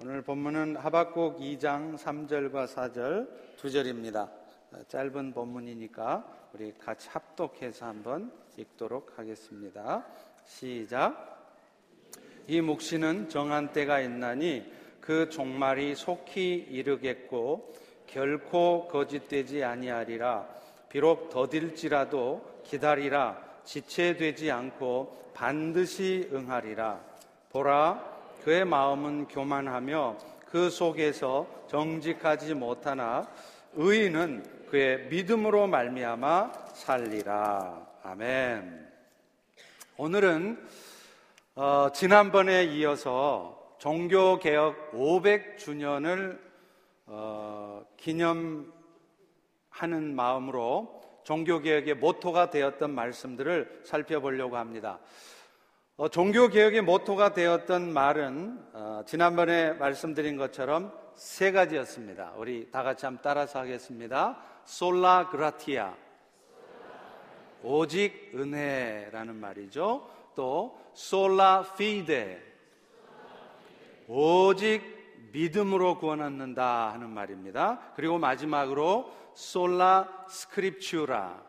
오늘 본문은 하박국 2장 3절과 4절 두 절입니다. 짧은 본문이니까 우리 같이 합독해서 한번 읽도록 하겠습니다. 시작. 이 묵시는 정한 때가 있나니 그 종말이 속히 이르겠고 결코 거짓되지 아니하리라. 비록 더딜지라도 기다리라. 지체되지 않고 반드시 응하리라. 보라 그의 마음은 교만하며 그 속에서 정직하지 못하나 의인은 그의 믿음으로 말미암아 살리라. 아멘. 오늘은 어, 지난번에 이어서 종교 개혁 500주년을 어, 기념하는 마음으로 종교 개혁의 모토가 되었던 말씀들을 살펴보려고 합니다. 어, 종교 개혁의 모토가 되었던 말은 어, 지난번에 말씀드린 것처럼 세 가지였습니다. 우리 다 같이 한번 따라서 하겠습니다. 솔라 그라티아 오직 은혜라는 말이죠. 또 솔라 피데 오직 믿음으로 구원 얻는다 하는 말입니다. 그리고 마지막으로 솔라 스크립츄라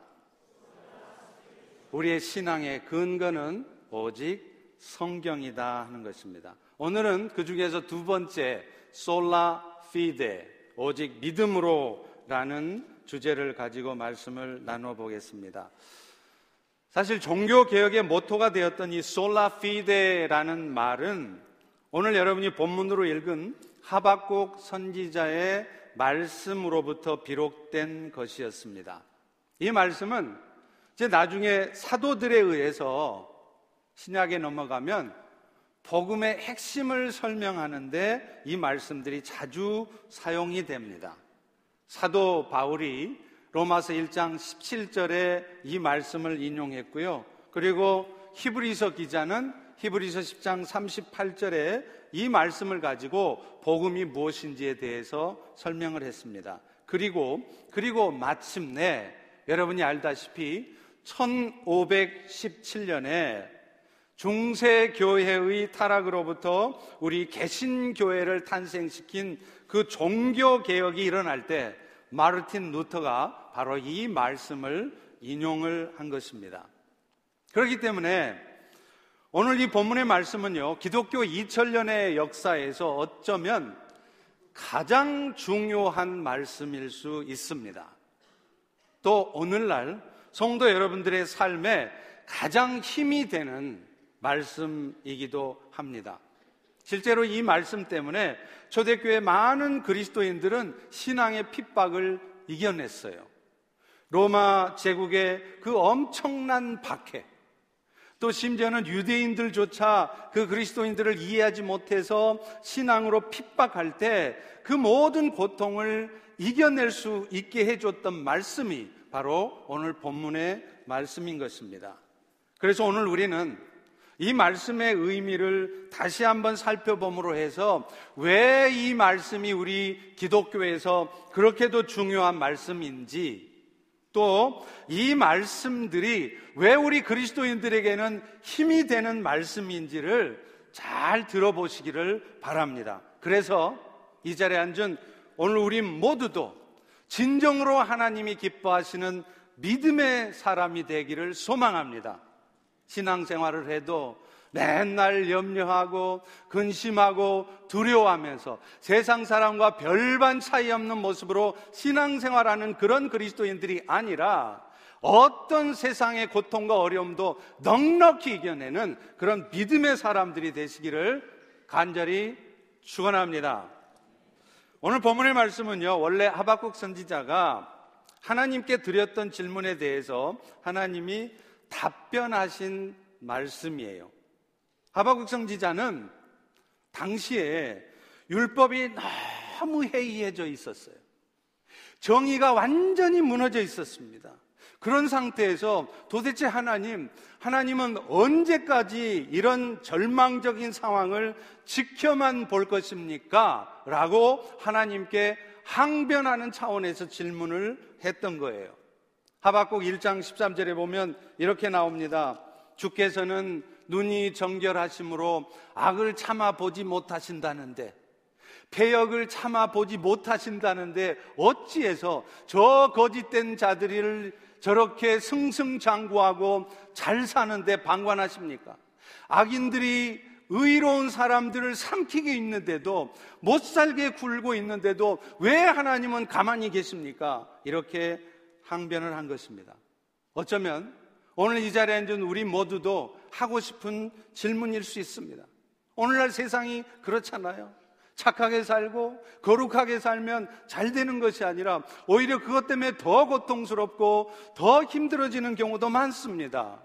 우리의 신앙의 근거는 오직 성경이다 하는 것입니다. 오늘은 그 중에서 두 번째 솔라 피데 오직 믿음으로라는 주제를 가지고 말씀을 나눠 보겠습니다. 사실 종교 개혁의 모토가 되었던 이 솔라 피데라는 말은 오늘 여러분이 본문으로 읽은 하박국 선지자의 말씀으로부터 비록된 것이었습니다. 이 말씀은 이제 나중에 사도들에 의해서 신약에 넘어가면 복음의 핵심을 설명하는데 이 말씀들이 자주 사용이 됩니다. 사도 바울이 로마서 1장 17절에 이 말씀을 인용했고요. 그리고 히브리서 기자는 히브리서 10장 38절에 이 말씀을 가지고 복음이 무엇인지에 대해서 설명을 했습니다. 그리고 그리고 마침내 여러분이 알다시피 1517년에 중세 교회의 타락으로부터 우리 개신 교회를 탄생시킨 그 종교 개혁이 일어날 때 마르틴 루터가 바로 이 말씀을 인용을 한 것입니다. 그렇기 때문에 오늘 이 본문의 말씀은요, 기독교 2000년의 역사에서 어쩌면 가장 중요한 말씀일 수 있습니다. 또 오늘날 성도 여러분들의 삶에 가장 힘이 되는 말씀이기도 합니다. 실제로 이 말씀 때문에 초대교회 많은 그리스도인들은 신앙의 핍박을 이겨냈어요. 로마 제국의 그 엄청난 박해, 또 심지어는 유대인들조차 그 그리스도인들을 이해하지 못해서 신앙으로 핍박할 때 그 모든 고통을 이겨낼 수 있게 해줬던 말씀이 바로 오늘 본문의 말씀인 것입니다. 그래서 오늘 우리는 이 말씀의 의미를 다시 한번 살펴봄으로 해서 왜 이 말씀이 우리 기독교에서 그렇게도 중요한 말씀인지 또 이 말씀들이 왜 우리 그리스도인들에게는 힘이 되는 말씀인지를 잘 들어보시기를 바랍니다. 그래서 이 자리에 앉은 오늘 우리 모두도 진정으로 하나님이 기뻐하시는 믿음의 사람이 되기를 소망합니다. 신앙생활을 해도 맨날 염려하고 근심하고 두려워하면서 세상 사람과 별반 차이 없는 모습으로 신앙생활하는 그런 그리스도인들이 아니라 어떤 세상의 고통과 어려움도 넉넉히 이겨내는 그런 믿음의 사람들이 되시기를 간절히 축원합니다. 오늘 본문의 말씀은요. 원래 하박국 선지자가 하나님께 드렸던 질문에 대해서 하나님이 답변하신 말씀이에요. 하박국 성지자는 당시에 율법이 너무 해이해져 있었어요. 정의가 완전히 무너져 있었습니다. 그런 상태에서 도대체 하나님, 하나님은 언제까지 이런 절망적인 상황을 지켜만 볼 것입니까? 라고 하나님께 항변하는 차원에서 질문을 했던 거예요. 하박국 1장 13절에 보면 이렇게 나옵니다. 주께서는 눈이 정결하심으로 악을 참아 보지 못하신다는데 폐역을 참아 보지 못하신다는데 어찌해서 저 거짓된 자들을 저렇게 승승장구하고 잘 사는데 방관하십니까? 악인들이 의로운 사람들을 삼키게 있는데도 못 살게 굴고 있는데도 왜 하나님은 가만히 계십니까? 이렇게 항변을 한 것입니다. 어쩌면 오늘 이 자리에 앉은 우리 모두도 하고 싶은 질문일 수 있습니다. 오늘날 세상이 그렇잖아요. 착하게 살고 거룩하게 살면 잘 되는 것이 아니라 오히려 그것 때문에 더 고통스럽고 더 힘들어지는 경우도 많습니다.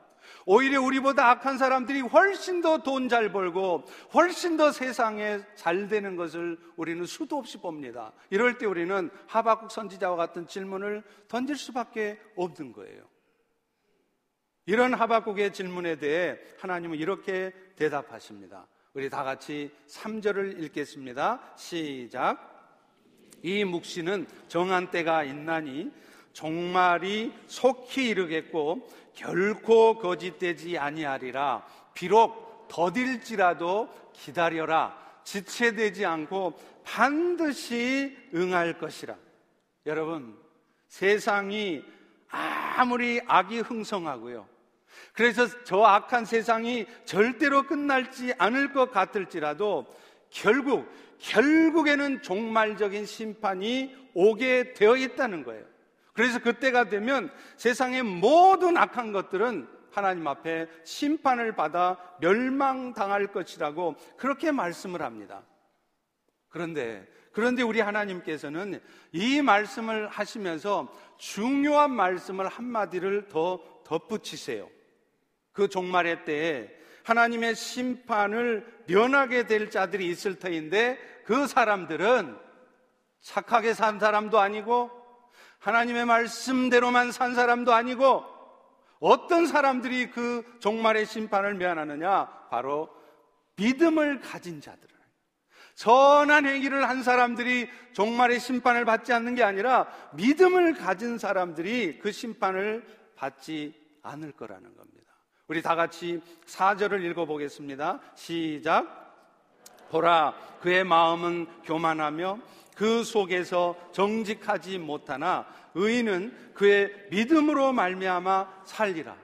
오히려 우리보다 악한 사람들이 훨씬 더 돈 잘 벌고 훨씬 더 세상에 잘 되는 것을 우리는 수도 없이 봅니다. 이럴 때 우리는 하박국 선지자와 같은 질문을 던질 수밖에 없는 거예요. 이런 하박국의 질문에 대해 하나님은 이렇게 대답하십니다. 우리 다 같이 3절을 읽겠습니다. 시작. 이 묵시는 정한 때가 있나니 종말이 속히 이르겠고 결코 거짓되지 아니하리라. 비록 더딜지라도 기다려라. 지체되지 않고 반드시 응할 것이라. 여러분, 세상이 아무리 악이 흥성하고요. 그래서 저 악한 세상이 절대로 끝날지 않을 것 같을지라도 결국, 결국에는 종말적인 심판이 오게 되어 있다는 거예요. 그래서 그때가 되면 세상의 모든 악한 것들은 하나님 앞에 심판을 받아 멸망당할 것이라고 그렇게 말씀을 합니다. 그런데, 그런데 우리 하나님께서는 이 말씀을 하시면서 중요한 말씀을 한마디를 더 덧붙이세요. 그 종말의 때에 하나님의 심판을 면하게 될 자들이 있을 터인데 그 사람들은 착하게 산 사람도 아니고 하나님의 말씀대로만 산 사람도 아니고 어떤 사람들이 그 종말의 심판을 면하느냐? 바로 믿음을 가진 자들. 선한 행위를 한 사람들이 종말의 심판을 받지 않는 게 아니라 믿음을 가진 사람들이 그 심판을 받지 않을 거라는 겁니다. 우리 다 같이 4절을 읽어보겠습니다. 시작. 보라, 그의 마음은 교만하며 그 속에서 정직하지 못하나 의인은 그의 믿음으로 말미암아 살리라.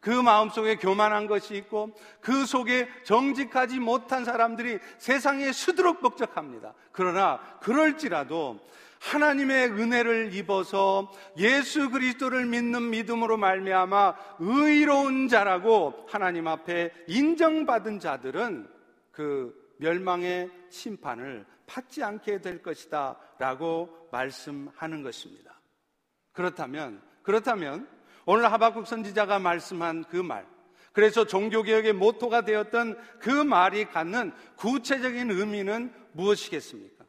그 마음속에 교만한 것이 있고 그 속에 정직하지 못한 사람들이 세상에 수두룩 복적합니다. 그러나 그럴지라도 하나님의 은혜를 입어서 예수 그리스도를 믿는 믿음으로 말미암아 의로운 자라고 하나님 앞에 인정받은 자들은 그 멸망의 심판을 받지 않게 될 것이다 라고 말씀하는 것입니다. 그렇다면 그렇다면 오늘 하박국 선지자가 말씀한 그 말, 그래서 종교개혁의 모토가 되었던 그 말이 갖는 구체적인 의미는 무엇이겠습니까?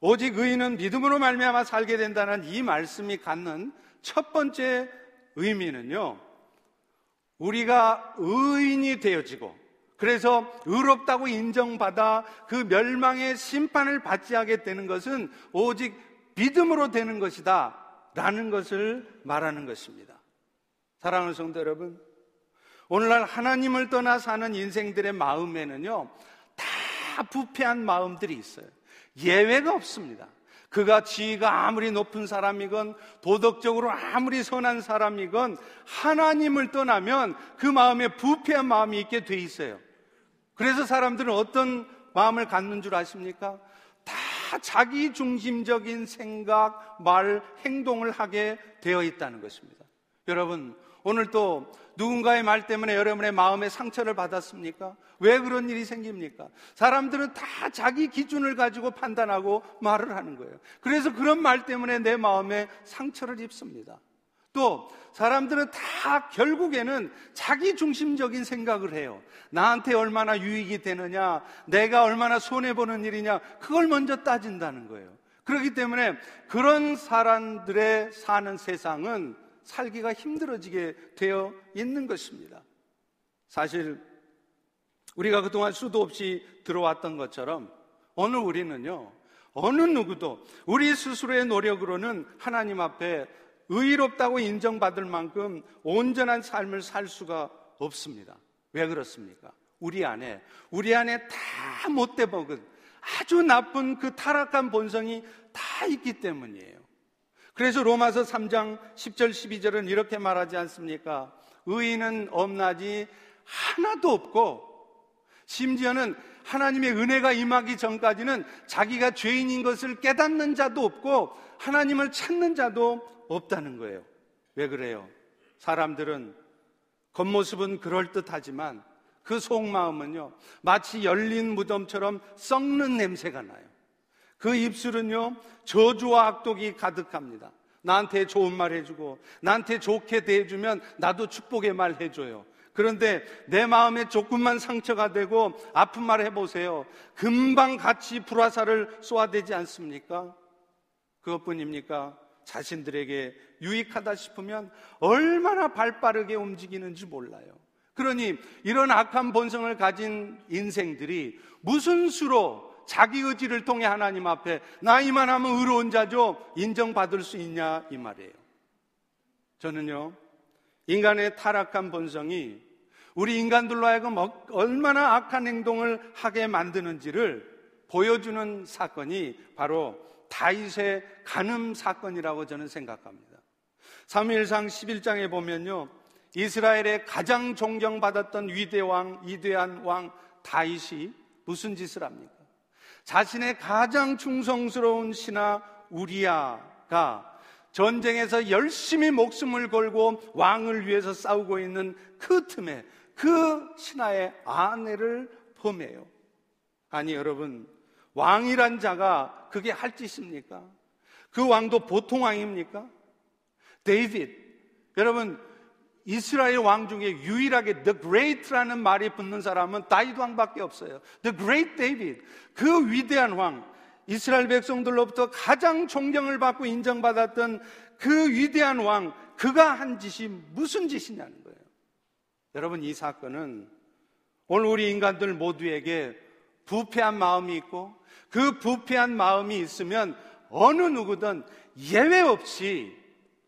오직 의인은 믿음으로 말미암아 살게 된다는 이 말씀이 갖는 첫 번째 의미는요. 우리가 의인이 되어지고 그래서 의롭다고 인정받아 그 멸망의 심판을 받지 하게 되는 것은 오직 믿음으로 되는 것이다. 라는 것을 말하는 것입니다. 사랑하는 성도 여러분, 오늘날 하나님을 떠나 사는 인생들의 마음에는요, 다 부패한 마음들이 있어요. 예외가 없습니다. 그가 지위가 아무리 높은 사람이건 도덕적으로 아무리 선한 사람이건 하나님을 떠나면 그 마음에 부패한 마음이 있게 돼 있어요. 그래서 사람들은 어떤 마음을 갖는 줄 아십니까? 다 자기 중심적인 생각, 말, 행동을 하게 되어 있다는 것입니다. 여러분, 오늘 또 누군가의 말 때문에 여러분의 마음에 상처를 받았습니까? 왜 그런 일이 생깁니까? 사람들은 다 자기 기준을 가지고 판단하고 말을 하는 거예요. 그래서 그런 말 때문에 내 마음에 상처를 입습니다. 또 사람들은 다 결국에는 자기 중심적인 생각을 해요. 나한테 얼마나 유익이 되느냐, 내가 얼마나 손해보는 일이냐, 그걸 먼저 따진다는 거예요. 그렇기 때문에 그런 사람들의 사는 세상은 살기가 힘들어지게 되어 있는 것입니다. 사실 우리가 그동안 수도 없이 들어왔던 것처럼 오늘 우리는요, 어느 누구도 우리 스스로의 노력으로는 하나님 앞에 의롭다고 인정받을 만큼 온전한 삶을 살 수가 없습니다. 왜 그렇습니까? 우리 안에, 우리 안에 다 못돼 먹은 아주 나쁜 그 타락한 본성이 다 있기 때문이에요. 그래서 로마서 3장 10절 12절은 이렇게 말하지 않습니까? 의인은 없나지 하나도 없고 심지어는 하나님의 은혜가 임하기 전까지는 자기가 죄인인 것을 깨닫는 자도 없고 하나님을 찾는 자도 없다는 거예요. 왜 그래요? 사람들은 겉모습은 그럴듯하지만 그 속마음은요, 마치 열린 무덤처럼 썩는 냄새가 나요. 그 입술은요, 저주와 악독이 가득합니다. 나한테 좋은 말 해주고, 나한테 좋게 대해주면 나도 축복의 말 해줘요. 그런데 내 마음에 조금만 상처가 되고 아픈 말 해보세요. 금방 같이 불화살을 쏘아대지 않습니까? 그것뿐입니까? 자신들에게 유익하다 싶으면 얼마나 발 빠르게 움직이는지 몰라요. 그러니 이런 악한 본성을 가진 인생들이 무슨 수로 자기 의지를 통해 하나님 앞에 나 이만하면 의로운 자죠 인정받을 수 있냐 이 말이에요. 저는요 인간의 타락한 본성이 우리 인간들로 하여금 어, 얼마나 악한 행동을 하게 만드는지를 보여주는 사건이 바로 다윗의 간음 사건이라고 저는 생각합니다. 3일상 11장에 보면요. 이스라엘의 가장 존경받았던 위대왕, 이대한 왕 다윗이 무슨 짓을 합니까? 자신의 가장 충성스러운 신하 우리야가 전쟁에서 열심히 목숨을 걸고 왕을 위해서 싸우고 있는 그 틈에 그 신하의 아내를 범해요. 아니 여러분 왕이란 자가 그게 할 짓입니까? 그 왕도 보통 왕입니까? 데이빗 여러분 이스라엘 왕 중에 유일하게 The Great라는 말이 붙는 사람은 다윗 왕밖에 없어요. The Great David 그 위대한 왕 이스라엘 백성들로부터 가장 존경을 받고 인정받았던 그 위대한 왕, 그가 한 짓이 무슨 짓이냐는 거예요. 여러분, 이 사건은 오늘 우리 인간들 모두에게 부패한 마음이 있고 그 부패한 마음이 있으면 어느 누구든 예외 없이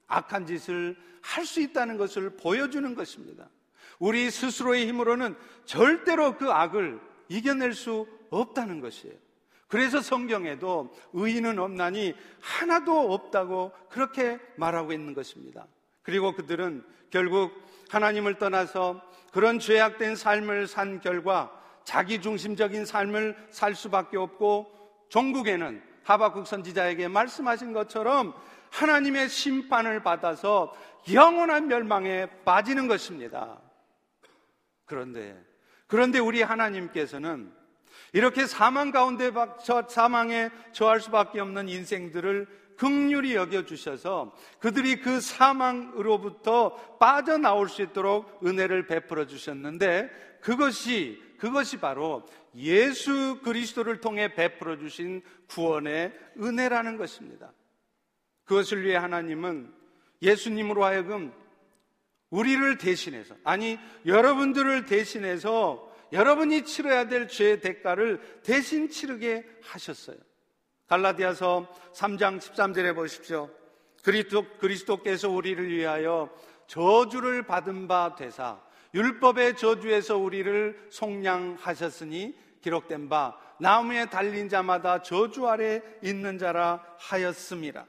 악한 짓을 할 수 있다는 것을 보여주는 것입니다. 우리 스스로의 힘으로는 절대로 그 악을 이겨낼 수 없다는 것이에요. 그래서 성경에도 의인은 없나니 하나도 없다고 그렇게 말하고 있는 것입니다. 그리고 그들은 결국 하나님을 떠나서 그런 죄악된 삶을 산 결과 자기 중심적인 삶을 살 수밖에 없고 종국에는 하박국 선지자에게 말씀하신 것처럼 하나님의 심판을 받아서 영원한 멸망에 빠지는 것입니다. 그런데 그런데 우리 하나님께서는 이렇게 사망 가운데 사망에 처할 수밖에 없는 인생들을 극률이 여겨 주셔서 그들이 그 사망으로부터 빠져나올 수 있도록 은혜를 베풀어 주셨는데 그것이 그것이 바로 예수 그리스도를 통해 베풀어 주신 구원의 은혜라는 것입니다. 그것을 위해 하나님은 예수님으로 하여금 우리를 대신해서 아니 여러분들을 대신해서 여러분이 치러야 될 죄의 대가를 대신 치르게 하셨어요. 갈라디아서 3장 13절에 보십시오. 그리스도, 그리스도께서 우리를 위하여 저주를 받은 바 되사 율법의 저주에서 우리를 속량하셨으니 기록된 바 나무에 달린 자마다 저주 아래 있는 자라 하였습니다.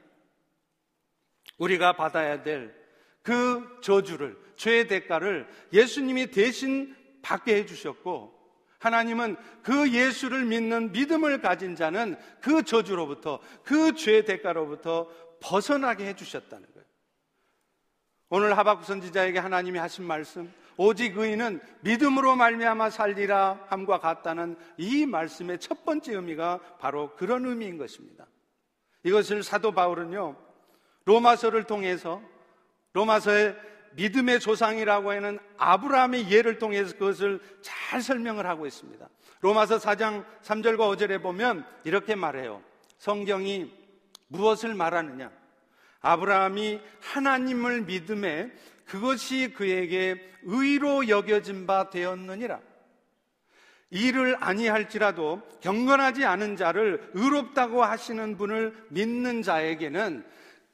우리가 받아야 될 그 저주를 죄의 대가를 예수님이 대신 받게 해 주셨고 하나님은 그 예수를 믿는 믿음을 가진 자는 그 저주로부터 그 죄의 대가로부터 벗어나게 해 주셨다는 거예요. 오늘 하박국 선지자에게 하나님이 하신 말씀 오직 의인은 믿음으로 말미암아 살리라 함과 같다는 이 말씀의 첫 번째 의미가 바로 그런 의미인 것입니다. 이것을 사도 바울은요 로마서를 통해서 로마서의 믿음의 조상이라고 하는 아브라함의 예를 통해서 그것을 잘 설명을 하고 있습니다. 로마서 4장 3절과 5절에 보면 이렇게 말해요. 성경이 무엇을 말하느냐? 아브라함이 하나님을 믿음에 그것이 그에게 의로 여겨진 바 되었느니라. 일을 아니할지라도 경건하지 않은 자를 의롭다고 하시는 분을 믿는 자에게는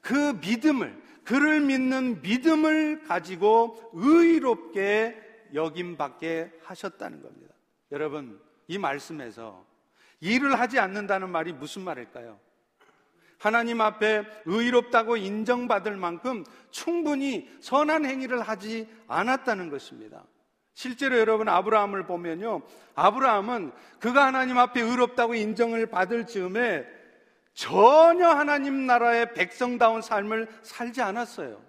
그 믿음을 그를 믿는 믿음을 가지고 의롭게 여김받게 하셨다는 겁니다. 여러분, 이 말씀에서 일을 하지 않는다는 말이 무슨 말일까요? 하나님 앞에 의롭다고 인정받을 만큼 충분히 선한 행위를 하지 않았다는 것입니다. 실제로 여러분 아브라함을 보면요. 아브라함은 그가 하나님 앞에 의롭다고 인정을 받을 즈음에 전혀 하나님 나라의 백성다운 삶을 살지 않았어요.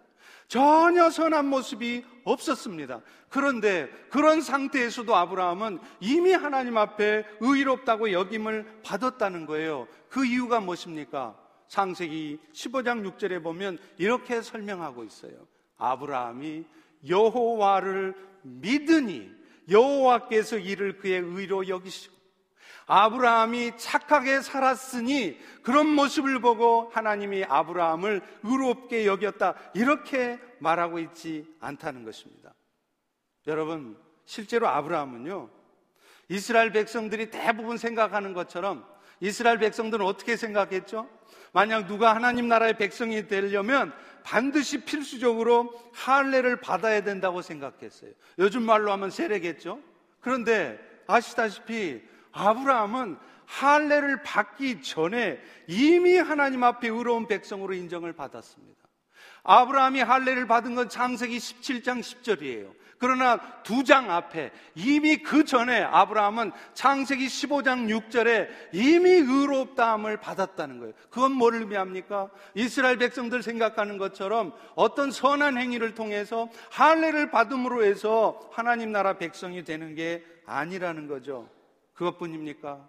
전혀 선한 모습이 없었습니다. 그런데 그런 상태에서도 아브라함은 이미 하나님 앞에 의롭다고 여김을 받았다는 거예요. 그 이유가 무엇입니까? 창세기 15장 6절에 보면 이렇게 설명하고 있어요. 아브라함이 여호와를 믿으니 여호와께서 이를 그의 의로 여기시고 아브라함이 착하게 살았으니 그런 모습을 보고 하나님이 아브라함을 의롭게 여겼다. 이렇게 말하고 있지 않다는 것입니다. 여러분, 실제로 아브라함은요, 이스라엘 백성들이 대부분 생각하는 것처럼 이스라엘 백성들은 어떻게 생각했죠? 만약 누가 하나님 나라의 백성이 되려면 반드시 필수적으로 할례를 받아야 된다고 생각했어요. 요즘 말로 하면 세례겠죠? 그런데 아시다시피 아브라함은 할례를 받기 전에 이미 하나님 앞에 의로운 백성으로 인정을 받았습니다. 아브라함이 할례를 받은 건 창세기 17장 10절이에요. 그러나 두 장 앞에 이미 그 전에 아브라함은 창세기 15장 6절에 이미 의롭다함을 받았다는 거예요. 그건 뭘 의미합니까? 이스라엘 백성들 생각하는 것처럼 어떤 선한 행위를 통해서 할례를 받음으로 해서 하나님 나라 백성이 되는 게 아니라는 거죠. 그것뿐입니까?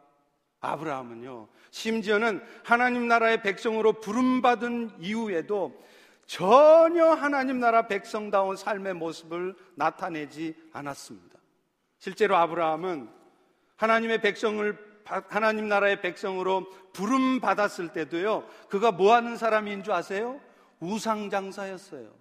아브라함은요, 심지어는 하나님 나라의 백성으로 부름받은 이후에도 전혀 하나님 나라 백성다운 삶의 모습을 나타내지 않았습니다. 실제로 아브라함은 하나님의 백성을 하나님 나라의 백성으로 부름 받았을 때도요. 그가 뭐 하는 사람인 줄 아세요? 우상 장사였어요.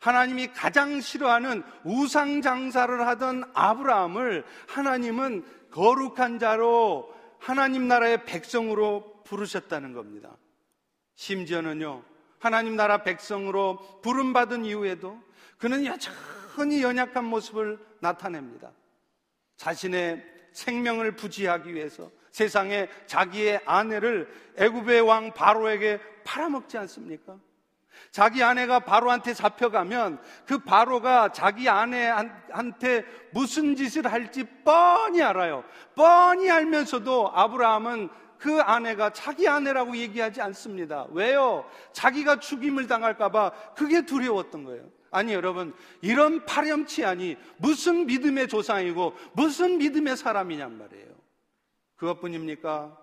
하나님이 가장 싫어하는 우상 장사를 하던 아브라함을 하나님은 거룩한 자로 하나님 나라의 백성으로 부르셨다는 겁니다. 심지어는요, 하나님 나라 백성으로 부름받은 이후에도 그는 여전히 연약한 모습을 나타냅니다. 자신의 생명을 부지하기 위해서 세상에 자기의 아내를 애굽의 왕 바로에게 팔아먹지 않습니까? 자기 아내가 바로한테 잡혀가면 그 바로가 자기 아내한테 무슨 짓을 할지 뻔히 알아요. 뻔히 알면서도 아브라함은 그 아내가 자기 아내라고 얘기하지 않습니다. 왜요? 자기가 죽임을 당할까봐 그게 두려웠던 거예요. 아니, 여러분, 이런 파렴치하니 무슨 믿음의 조상이고 무슨 믿음의 사람이냔 말이에요. 그것뿐입니까?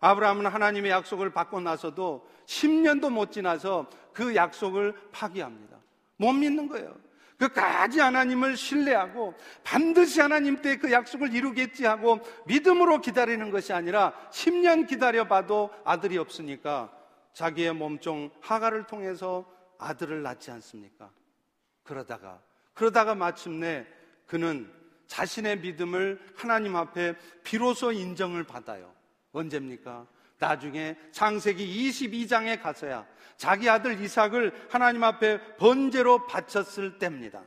아브라함은 하나님의 약속을 받고 나서도 10년도 못 지나서 그 약속을 파기합니다. 못 믿는 거예요. 그까지 하나님을 신뢰하고 반드시 하나님 때 그 약속을 이루겠지 하고 믿음으로 기다리는 것이 아니라 10년 기다려봐도 아들이 없으니까 자기의 몸종 하가를 통해서 아들을 낳지 않습니까? 그러다가 그러다가 마침내 그는 자신의 믿음을 하나님 앞에 비로소 인정을 받아요. 언제입니까? 나중에 창세기 22장에 가서야 자기 아들 이삭을 하나님 앞에 번제로 바쳤을 때입니다.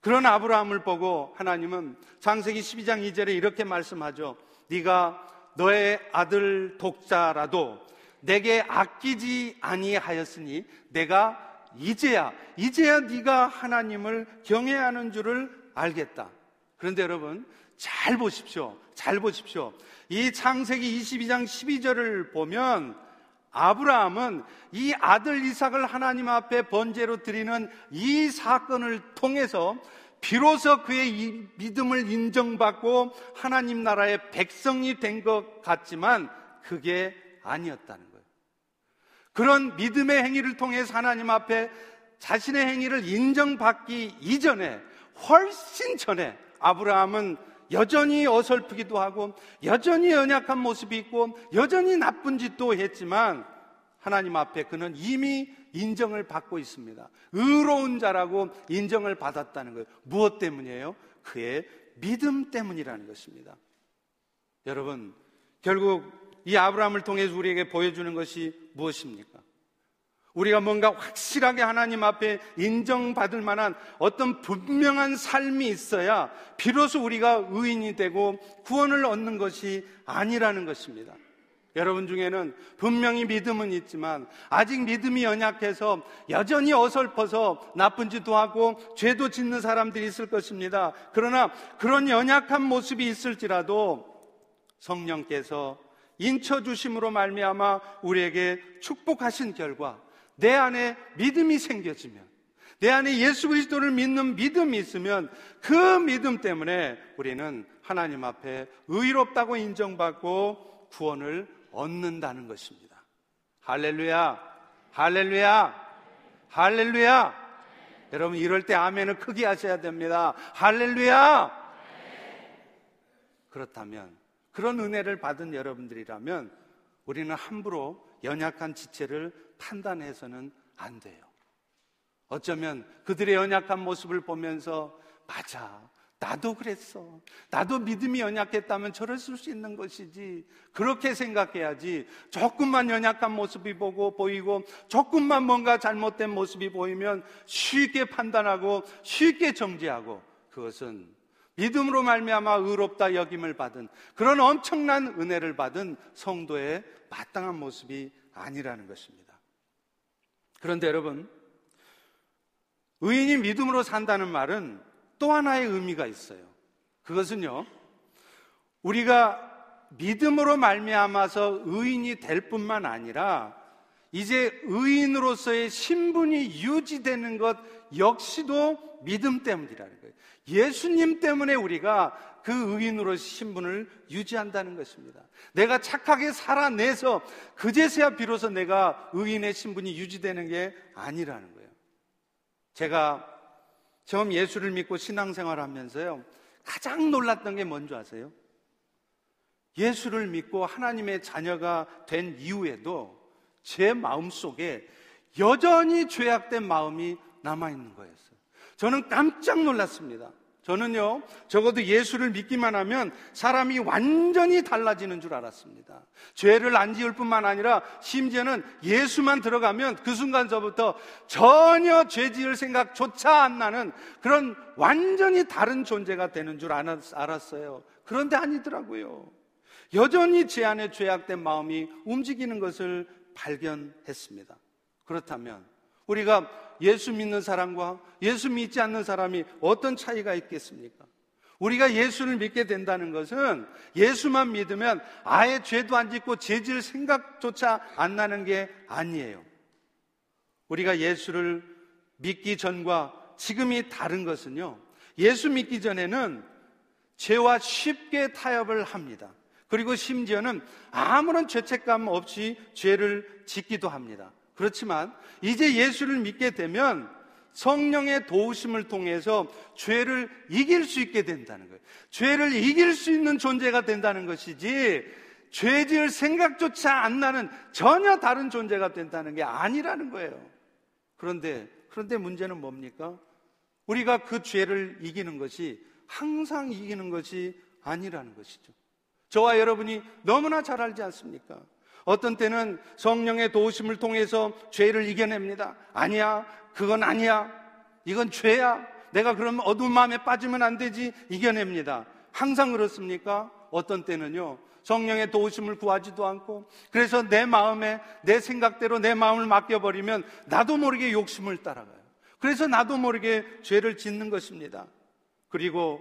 그런 아브라함을 보고 하나님은 창세기 12장 2절에 이렇게 말씀하죠. 네가 너의 아들 독자라도 내게 아끼지 아니하였으니 내가 이제야 이제야 네가 하나님을 경외하는 줄을 알겠다. 그런데 여러분 잘 보십시오. 잘 보십시오. 이 창세기 22장 12절을 보면 아브라함은 이 아들 이삭을 하나님 앞에 번제로 드리는 이 사건을 통해서 비로소 그의 믿음을 인정받고 하나님 나라의 백성이 된 것 같지만 그게 아니었다는 거예요. 그런 믿음의 행위를 통해서 하나님 앞에 자신의 행위를 인정받기 이전에 훨씬 전에 아브라함은 여전히 어설프기도 하고 여전히 연약한 모습이 있고 여전히 나쁜 짓도 했지만 하나님 앞에 그는 이미 인정을 받고 있습니다. 의로운 자라고 인정을 받았다는 거예요. 무엇 때문이에요? 그의 믿음 때문이라는 것입니다. 여러분, 결국 이 아브라함을 통해서 우리에게 보여주는 것이 무엇입니까? 우리가 뭔가 확실하게 하나님 앞에 인정받을 만한 어떤 분명한 삶이 있어야 비로소 우리가 의인이 되고 구원을 얻는 것이 아니라는 것입니다. 여러분 중에는 분명히 믿음은 있지만 아직 믿음이 연약해서 여전히 어설퍼서 나쁜 짓도 하고 죄도 짓는 사람들이 있을 것입니다. 그러나 그런 연약한 모습이 있을지라도 성령께서 인쳐 주심으로 말미암아 우리에게 축복하신 결과 내 안에 믿음이 생겨지면 내 안에 예수 그리스도를 믿는 믿음이 있으면 그 믿음 때문에 우리는 하나님 앞에 의롭다고 인정받고 구원을 얻는다는 것입니다. 할렐루야, 할렐루야, 할렐루야. 여러분 이럴 때 아멘을 크게 하셔야 됩니다. 할렐루야. 그렇다면 그런 은혜를 받은 여러분들이라면 우리는 함부로 연약한 지체를 판단해서는 안 돼요. 어쩌면 그들의 연약한 모습을 보면서 맞아. 나도 그랬어. 나도 믿음이 연약했다면 저랬을 수 있는 것이지. 그렇게 생각해야지. 조금만 연약한 모습이 보고 보이고 조금만 뭔가 잘못된 모습이 보이면 쉽게 판단하고 쉽게 정지하고 그것은 믿음으로 말미암아 의롭다 여김을 받은 그런 엄청난 은혜를 받은 성도의 마땅한 모습이 아니라는 것입니다. 그런데 여러분, 의인이 믿음으로 산다는 말은 또 하나의 의미가 있어요. 그것은요, 우리가 믿음으로 말미암아서 의인이 될 뿐만 아니라 이제 의인으로서의 신분이 유지되는 것 역시도 믿음 때문이라는 거예요. 예수님 때문에 우리가 그 의인으로 신분을 유지한다는 것입니다. 내가 착하게 살아내서 그제서야 비로소 내가 의인의 신분이 유지되는 게 아니라는 거예요. 제가 처음 예수를 믿고 신앙생활 하면서요. 가장 놀랐던 게 뭔지 아세요? 예수를 믿고 하나님의 자녀가 된 이후에도 제 마음 속에 여전히 죄악된 마음이 남아있는 거였어요. 저는 깜짝 놀랐습니다. 저는요, 적어도 예수를 믿기만 하면 사람이 완전히 달라지는 줄 알았습니다. 죄를 안 지을 뿐만 아니라 심지어는 예수만 들어가면 그 순간서부터 전혀 죄 지을 생각조차 안 나는 그런 완전히 다른 존재가 되는 줄 알았어요. 그런데 아니더라고요. 여전히 제 안에 죄악된 마음이 움직이는 것을 발견했습니다. 그렇다면 우리가 예수 믿는 사람과 예수 믿지 않는 사람이 어떤 차이가 있겠습니까? 우리가 예수를 믿게 된다는 것은 예수만 믿으면 아예 죄도 안 짓고 죄질 생각조차 안 나는 게 아니에요. 우리가 예수를 믿기 전과 지금이 다른 것은요. 예수 믿기 전에는 죄와 쉽게 타협을 합니다. 그리고 심지어는 아무런 죄책감 없이 죄를 짓기도 합니다. 그렇지만 이제 예수를 믿게 되면 성령의 도우심을 통해서 죄를 이길 수 있게 된다는 거예요. 죄를 이길 수 있는 존재가 된다는 것이지 죄 지을 생각조차 안 나는 전혀 다른 존재가 된다는 게 아니라는 거예요. 그런데 그런데 문제는 뭡니까? 우리가 그 죄를 이기는 것이 항상 이기는 것이 아니라는 것이죠. 저와 여러분이 너무나 잘 알지 않습니까? 어떤 때는 성령의 도우심을 통해서 죄를 이겨냅니다. 아니야, 그건 아니야. 이건 죄야. 내가 그러면 어두운 마음에 빠지면 안 되지. 이겨냅니다. 항상 그렇습니까? 어떤 때는요. 성령의 도우심을 구하지도 않고 그래서 내 마음에 내 생각대로 내 마음을 맡겨버리면 나도 모르게 욕심을 따라가요. 그래서 나도 모르게 죄를 짓는 것입니다. 그리고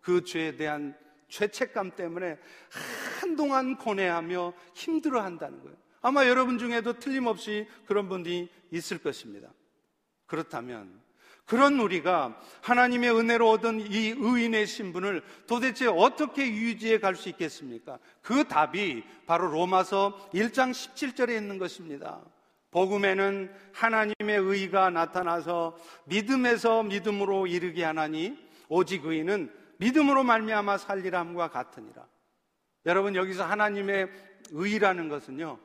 그 죄에 대한 죄책감 때문에 한동안 고뇌하며 힘들어 한다는 거예요. 아마 여러분 중에도 틀림없이 그런 분들이 있을 것입니다. 그렇다면 그런 우리가 하나님의 은혜로 얻은 이 의인의 신분을 도대체 어떻게 유지해 갈 수 있겠습니까? 그 답이 바로 로마서 1장 17절에 있는 것입니다. 복음에는 하나님의 의가 나타나서 믿음에서 믿음으로 이르게 하나니 오직 의인은 믿음으로 말미암아 살리람과 같으니라. 여러분 여기서 하나님의 의라는 것은요.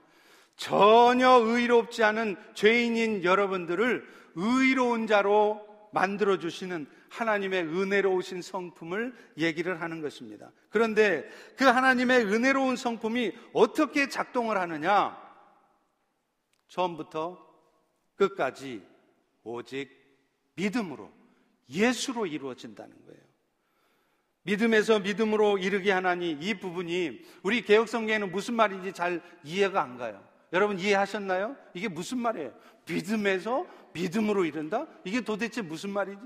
전혀 의롭지 않은 죄인인 여러분들을 의로운 자로 만들어 주시는 하나님의 은혜로우신 성품을 얘기를 하는 것입니다. 그런데 그 하나님의 은혜로운 성품이 어떻게 작동을 하느냐? 처음부터 끝까지 오직 믿음으로 예수로 이루어진다는 거예요. 믿음에서 믿음으로 이르게 하나니 이 부분이 우리 개혁 성경에는 무슨 말인지 잘 이해가 안 가요. 여러분 이해하셨나요? 이게 무슨 말이에요? 믿음에서 믿음으로 이른다? 이게 도대체 무슨 말이지?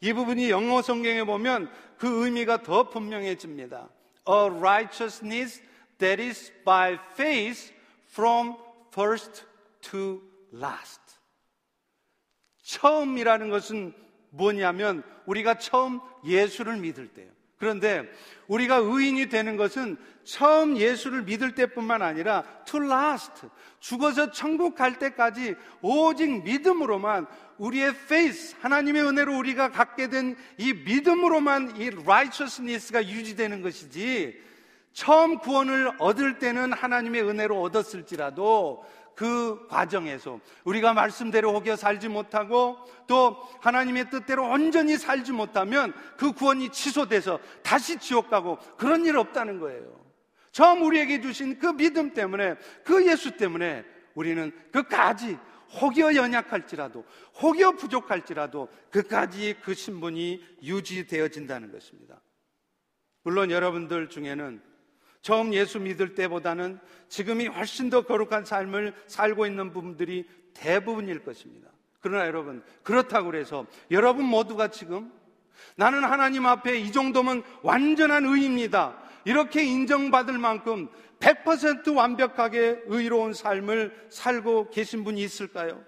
이 부분이 영어 성경에 보면 그 의미가 더 분명해집니다. A righteousness that is by faith from first to last. 처음이라는 것은 뭐냐면 우리가 처음 예수를 믿을 때요. 그런데 우리가 의인이 되는 것은 처음 예수를 믿을 때뿐만 아니라 to last 죽어서 천국 갈 때까지 오직 믿음으로만 우리의 faith 하나님의 은혜로 우리가 갖게 된 이 믿음으로만 이 righteousness가 유지되는 것이지 처음 구원을 얻을 때는 하나님의 은혜로 얻었을지라도 그 과정에서 우리가 말씀대로 혹여 살지 못하고 또 하나님의 뜻대로 온전히 살지 못하면 그 구원이 취소돼서 다시 지옥 가고 그런 일 없다는 거예요. 처음 우리에게 주신 그 믿음 때문에 그 예수 때문에 우리는 끝까지 혹여 연약할지라도 혹여 부족할지라도 끝까지 그 신분이 유지되어진다는 것입니다. 물론 여러분들 중에는 처음 예수 믿을 때보다는 지금이 훨씬 더 거룩한 삶을 살고 있는 분들이 대부분일 것입니다. 그러나 여러분, 그렇다고 해서 여러분 모두가 지금 나는 하나님 앞에 이 정도면 완전한 의입니다. 이렇게 인정받을 만큼 100% 완벽하게 의로운 삶을 살고 계신 분이 있을까요?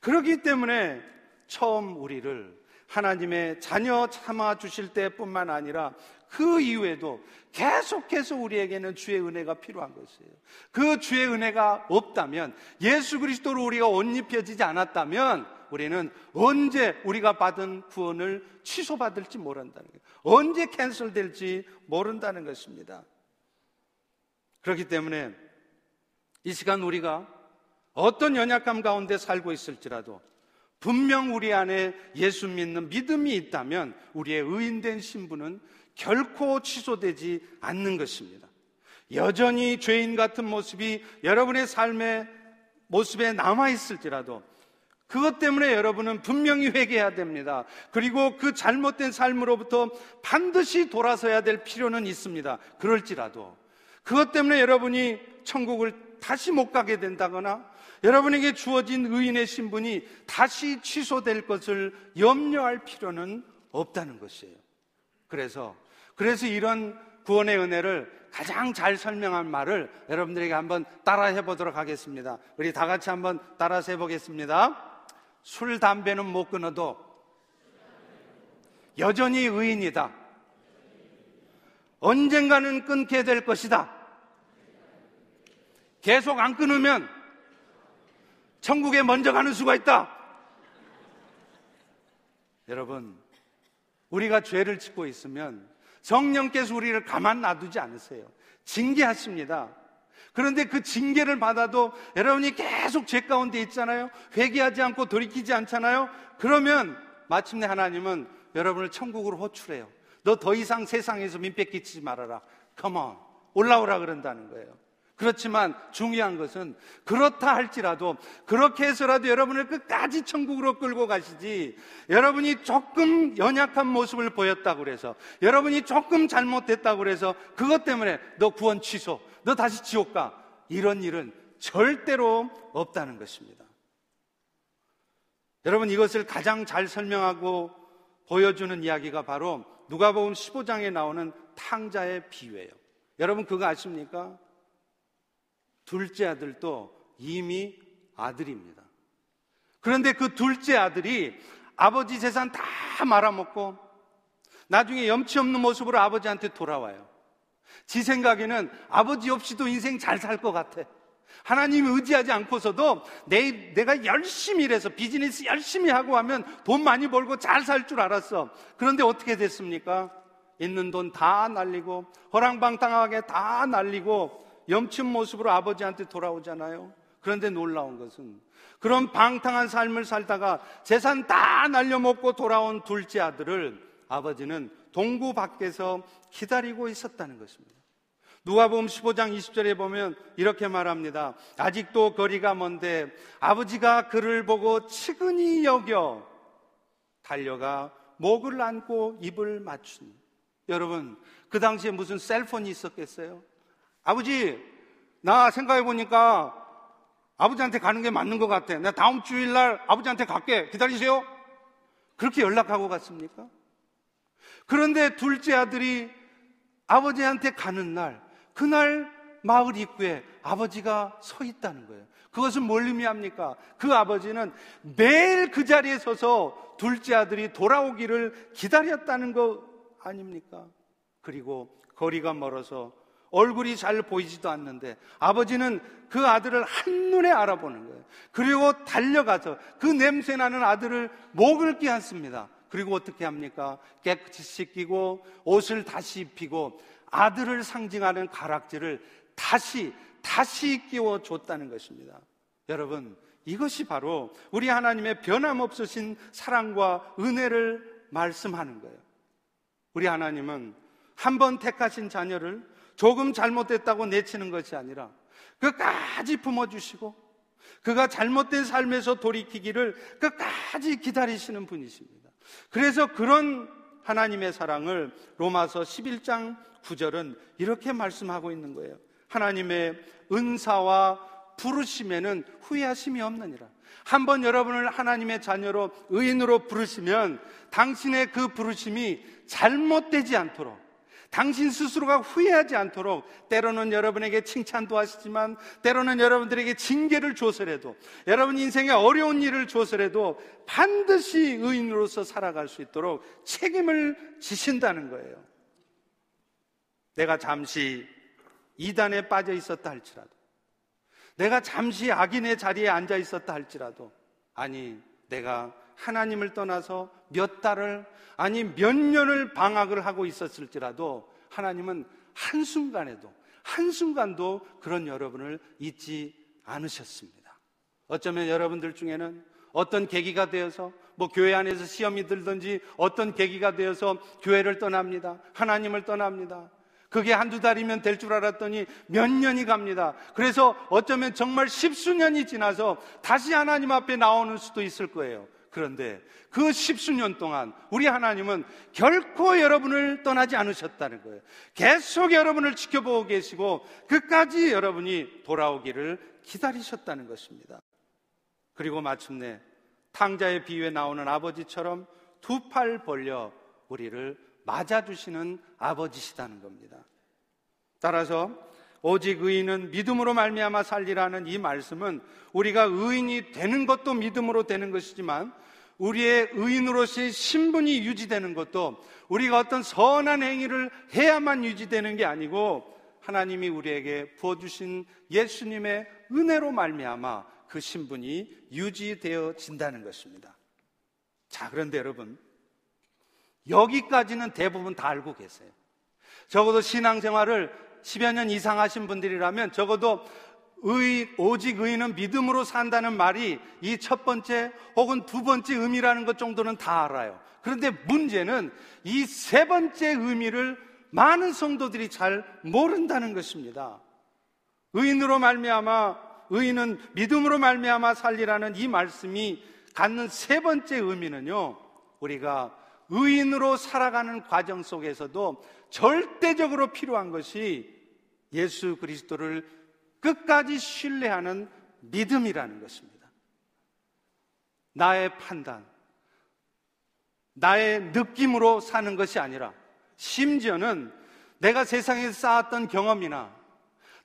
그렇기 때문에 처음 우리를 하나님의 자녀 참아 주실 때뿐만 아니라 그 이후에도 계속해서 우리에게는 주의 은혜가 필요한 것이에요. 그 주의 은혜가 없다면 예수 그리스도로 우리가 옷 입혀지지 않았다면 우리는 언제 우리가 받은 구원을 취소받을지 모른다는 거예요. 언제 캔슬될지 모른다는 것입니다. 그렇기 때문에 이 시간 우리가 어떤 연약함 가운데 살고 있을지라도 분명 우리 안에 예수 믿는 믿음이 있다면 우리의 의인된 신분은 결코 취소되지 않는 것입니다. 여전히 죄인 같은 모습이 여러분의 삶의 모습에 남아 있을지라도 그것 때문에 여러분은 분명히 회개해야 됩니다. 그리고 그 잘못된 삶으로부터 반드시 돌아서야 될 필요는 있습니다. 그럴지라도 그것 때문에 여러분이 천국을 다시 못 가게 된다거나 여러분에게 주어진 의인의 신분이 다시 취소될 것을 염려할 필요는 없다는 것이에요. 그래서 그래서 이런 구원의 은혜를 가장 잘 설명한 말을 여러분들에게 한번 따라 해 보도록 하겠습니다. 우리 다 같이 한번 따라서 해 보겠습니다. 술, 담배는 못 끊어도 여전히 의인이다. 언젠가는 끊게 될 것이다. 계속 안 끊으면 천국에 먼저 가는 수가 있다. 여러분, 우리가 죄를 짓고 있으면 성령께서 우리를 가만 놔두지 않으세요. 징계하십니다. 그런데 그 징계를 받아도 여러분이 계속 죄 가운데 있잖아요. 회개하지 않고 돌이키지 않잖아요. 그러면 마침내 하나님은 여러분을 천국으로 호출해요. 너 더 이상 세상에서 민폐 끼치지 말아라. 컴온. 올라오라 그런다는 거예요. 그렇지만 중요한 것은 그렇다 할지라도 그렇게 해서라도 여러분을 끝까지 천국으로 끌고 가시지 여러분이 조금 연약한 모습을 보였다고 그래서 여러분이 조금 잘못됐다고 그래서 그것 때문에 너 구원 취소 너 다시 지옥 가 이런 일은 절대로 없다는 것입니다. 여러분 이것을 가장 잘 설명하고 보여주는 이야기가 바로 누가복음 15장에 나오는 탕자의 비유예요. 여러분 그거 아십니까? 둘째 아들도 이미 아들입니다. 그런데 그 둘째 아들이 아버지 재산 다 말아먹고 나중에 염치 없는 모습으로 아버지한테 돌아와요. 지 생각에는 아버지 없이도 인생 잘 살 것 같아. 하나님 의지하지 않고서도 내, 내가 열심히 일해서 비즈니스 열심히 하고 하면 돈 많이 벌고 잘 살 줄 알았어. 그런데 어떻게 됐습니까? 있는 돈 다 날리고 허랑방탕하게 다 날리고 염치 모습으로 아버지한테 돌아오잖아요. 그런데 놀라운 것은 그런 방탕한 삶을 살다가 재산 다 날려먹고 돌아온 둘째 아들을 아버지는 동구 밖에서 기다리고 있었다는 것입니다. 누가복음 15장 20절에 보면 이렇게 말합니다. 아직도 거리가 먼데 아버지가 그를 보고 치근히 여겨 달려가 목을 안고 입을 맞춘. 여러분, 그 당시에 무슨 셀폰이 있었겠어요? 아버지, 나 생각해 보니까 아버지한테 가는 게 맞는 것 같아. 나 다음 주일날 아버지한테 갈게. 기다리세요. 그렇게 연락하고 갔습니까? 그런데 둘째 아들이 아버지한테 가는 날, 그날 마을 입구에 아버지가 서 있다는 거예요. 그것은 뭘 의미합니까? 그 아버지는 매일 그 자리에 서서 둘째 아들이 돌아오기를 기다렸다는 거 아닙니까? 그리고 거리가 멀어서 얼굴이 잘 보이지도 않는데 아버지는 그 아들을 한눈에 알아보는 거예요. 그리고 달려가서 그 냄새 나는 아들을 목을 끼얹습니다. 그리고 어떻게 합니까? 깨끗이 씻기고 옷을 다시 입히고 아들을 상징하는 가락지를 다시 다시 끼워 줬다는 것입니다. 여러분, 이것이 바로 우리 하나님의 변함없으신 사랑과 은혜를 말씀하는 거예요. 우리 하나님은 한 번 택하신 자녀를 조금 잘못됐다고 내치는 것이 아니라 끝까지 품어주시고 그가 잘못된 삶에서 돌이키기를 끝까지 기다리시는 분이십니다. 그래서 그런 하나님의 사랑을 로마서 11장 9절은 이렇게 말씀하고 있는 거예요. 하나님의 은사와 부르심에는 후회하심이 없느니라. 한번 여러분을 하나님의 자녀로 의인으로 부르시면 당신의 그 부르심이 잘못되지 않도록 당신 스스로가 후회하지 않도록 때로는 여러분에게 칭찬도 하시지만 때로는 여러분들에게 징계를 줘서라도 여러분 인생에 어려운 일을 줘서라도 반드시 의인으로서 살아갈 수 있도록 책임을 지신다는 거예요. 내가 잠시 이단에 빠져 있었다 할지라도 내가 잠시 악인의 자리에 앉아 있었다 할지라도 아니 내가 하나님을 떠나서 몇 달을 아니 몇 년을 방학을 하고 있었을지라도 하나님은 한순간에도 한순간도 그런 여러분을 잊지 않으셨습니다. 어쩌면 여러분들 중에는 어떤 계기가 되어서 뭐 교회 안에서 시험이 들든지 어떤 계기가 되어서 교회를 떠납니다. 하나님을 떠납니다. 그게 한두 달이면 될 줄 알았더니 몇 년이 갑니다. 그래서 어쩌면 정말 십수년이 지나서 다시 하나님 앞에 나오는 수도 있을 거예요. 그런데 그 십수년 동안 우리 하나님은 결코 여러분을 떠나지 않으셨다는 거예요. 계속 여러분을 지켜보고 계시고 끝까지 여러분이 돌아오기를 기다리셨다는 것입니다. 그리고 마침내 탕자의 비유에 나오는 아버지처럼 두 팔 벌려 우리를 맞아주시는 아버지시다는 겁니다. 따라서 오직 의인은 믿음으로 말미암아 살리라는 이 말씀은 우리가 의인이 되는 것도 믿음으로 되는 것이지만 우리의 의인으로서의 신분이 유지되는 것도 우리가 어떤 선한 행위를 해야만 유지되는 게 아니고 하나님이 우리에게 부어주신 예수님의 은혜로 말미암아 그 신분이 유지되어진다는 것입니다. 자, 그런데 여러분, 여기까지는 대부분 다 알고 계세요. 적어도 신앙생활을 10여 년 이상 하신 분들이라면 적어도 의, 오직 의인은 믿음으로 산다는 말이 이 첫 번째 혹은 두 번째 의미라는 것 정도는 다 알아요. 그런데 문제는 이 세 번째 의미를 많은 성도들이 잘 모른다는 것입니다. 의인으로 말미암아 의인은 믿음으로 말미암아 살리라는 이 말씀이 갖는 세 번째 의미는요. 우리가 의인으로 살아가는 과정 속에서도 절대적으로 필요한 것이 예수 그리스도를 끝까지 신뢰하는 믿음이라는 것입니다. 나의 판단, 나의 느낌으로 사는 것이 아니라 심지어는 내가 세상에서 쌓았던 경험이나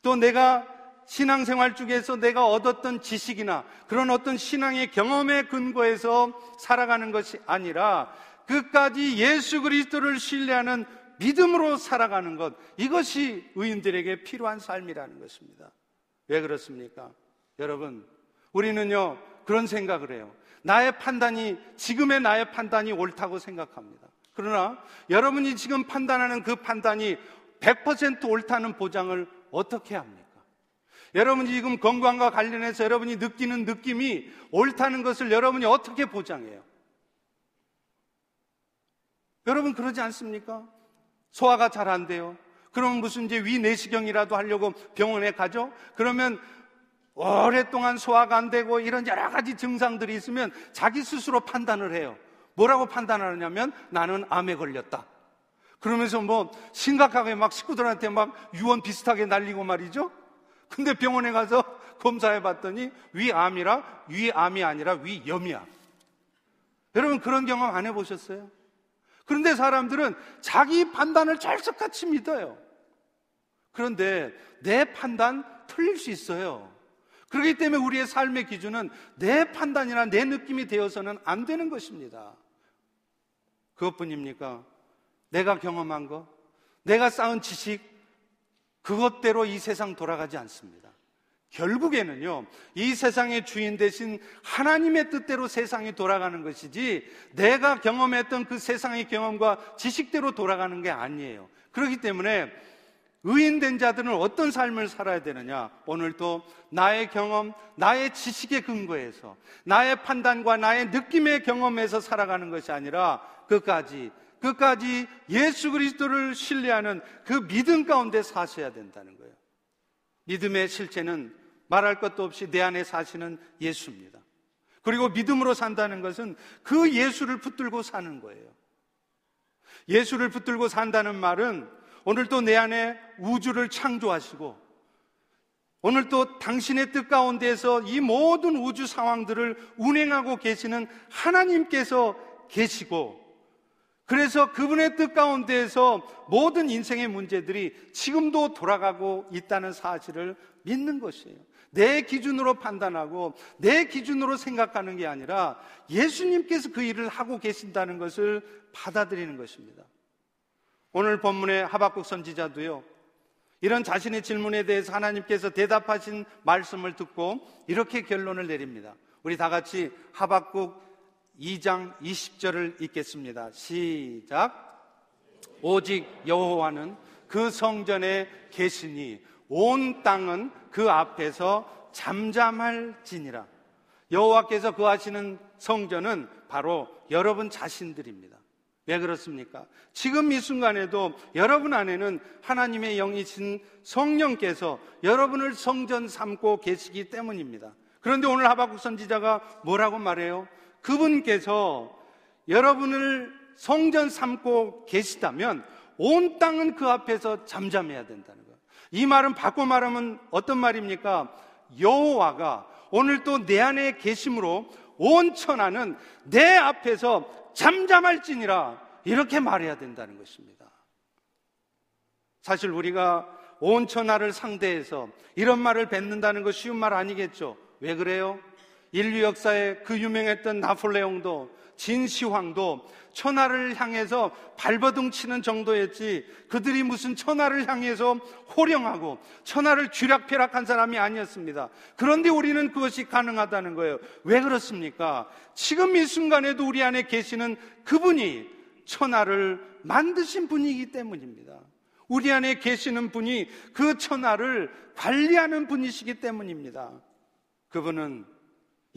또 내가 신앙생활 중에서 내가 얻었던 지식이나 그런 어떤 신앙의 경험에 근거해서 살아가는 것이 아니라 끝까지 예수 그리스도를 신뢰하는 믿음으로 살아가는 것, 이것이 의인들에게 필요한 삶이라는 것입니다. 왜 그렇습니까? 여러분, 우리는요, 그런 생각을 해요. 나의 판단이, 지금의 나의 판단이 옳다고 생각합니다. 그러나 여러분이 지금 판단하는 그 판단이 100% 옳다는 보장을 어떻게 합니까? 여러분이 지금 건강과 관련해서 여러분이 느끼는 느낌이 옳다는 것을 여러분이 어떻게 보장해요? 여러분 그러지 않습니까? 소화가 잘 안 돼요. 그럼 무슨 이제 위 내시경이라도 하려고 병원에 가죠? 그러면 오랫동안 소화가 안 되고 이런 여러 가지 증상들이 있으면 자기 스스로 판단을 해요. 뭐라고 판단하느냐면 나는 암에 걸렸다. 그러면서 뭐 심각하게 막 식구들한테 막 유언 비슷하게 날리고 말이죠. 근데 병원에 가서 검사해 봤더니 위암이라 위암이 아니라 위염이야. 여러분 그런 경험 안 해보셨어요? 그런데 사람들은 자기 판단을 찰석같이 믿어요. 그런데 내 판단 틀릴 수 있어요. 그렇기 때문에 우리의 삶의 기준은 내 판단이나 내 느낌이 되어서는 안 되는 것입니다. 그것뿐입니까? 내가 경험한 것, 내가 쌓은 지식, 그것대로 이 세상 돌아가지 않습니다. 결국에는요, 이 세상의 주인 대신 하나님의 뜻대로 세상이 돌아가는 것이지, 내가 경험했던 그 세상의 경험과 지식대로 돌아가는 게 아니에요. 그렇기 때문에 의인된 자들은 어떤 삶을 살아야 되느냐? 오늘도 나의 경험, 나의 지식에 근거해서, 나의 판단과 나의 느낌의 경험에서 살아가는 것이 아니라 끝까지, 끝까지 예수 그리스도를 신뢰하는 그 믿음 가운데 사셔야 된다는 거예요. 믿음의 실체는 말할 것도 없이 내 안에 사시는 예수입니다. 그리고 믿음으로 산다는 것은 그 예수를 붙들고 사는 거예요. 예수를 붙들고 산다는 말은 오늘도 내 안에 우주를 창조하시고 오늘 또 당신의 뜻 가운데에서 이 모든 우주 상황들을 운행하고 계시는 하나님께서 계시고 그래서 그분의 뜻 가운데에서 모든 인생의 문제들이 지금도 돌아가고 있다는 사실을 믿는 것이에요. 내 기준으로 판단하고 내 기준으로 생각하는 게 아니라 예수님께서 그 일을 하고 계신다는 것을 받아들이는 것입니다. 오늘 본문의 하박국 선지자도요. 이런 자신의 질문에 대해서 하나님께서 대답하신 말씀을 듣고 이렇게 결론을 내립니다. 우리 다 같이 하박국 2장 20절을 읽겠습니다. 시작. 오직 여호와는 그 성전에 계시니 온 땅은 그 앞에서 잠잠할지니라. 여호와께서 거하시는 성전은 바로 여러분 자신들입니다. 왜 그렇습니까? 지금 이 순간에도 여러분 안에는 하나님의 영이신 성령께서 여러분을 성전 삼고 계시기 때문입니다. 그런데 오늘 하박국 선지자가 뭐라고 말해요? 그분께서 여러분을 성전 삼고 계시다면 온 땅은 그 앞에서 잠잠해야 된다는 거예요. 이 말은 바꿔 말하면 어떤 말입니까? 여호와가 오늘 또 내 안에 계심으로 온 천하는 내 앞에서 잠잠할지니라 이렇게 말해야 된다는 것입니다. 사실 우리가 온 천하를 상대해서 이런 말을 뱉는다는 거 쉬운 말 아니겠죠? 왜 그래요? 인류 역사에 그 유명했던 나폴레옹도 진시황도 천하를 향해서 발버둥 치는 정도였지 그들이 무슨 천하를 향해서 호령하고 천하를 쥐락펴락한 사람이 아니었습니다. 그런데 우리는 그것이 가능하다는 거예요. 왜 그렇습니까? 지금 이 순간에도 우리 안에 계시는 그분이 천하를 만드신 분이기 때문입니다. 우리 안에 계시는 분이 그 천하를 관리하는 분이시기 때문입니다. 그분은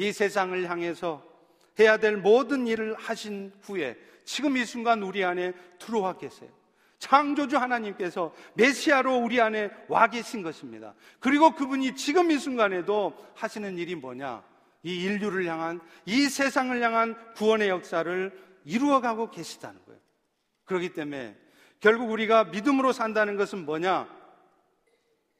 이 세상을 향해서 해야 될 모든 일을 하신 후에 지금 이 순간 우리 안에 들어와 계세요. 창조주 하나님께서 메시아로 우리 안에 와 계신 것입니다. 그리고 그분이 지금 이 순간에도 하시는 일이 뭐냐? 이 인류를 향한, 이 세상을 향한 구원의 역사를 이루어가고 계시다는 거예요. 그렇기 때문에 결국 우리가 믿음으로 산다는 것은 뭐냐?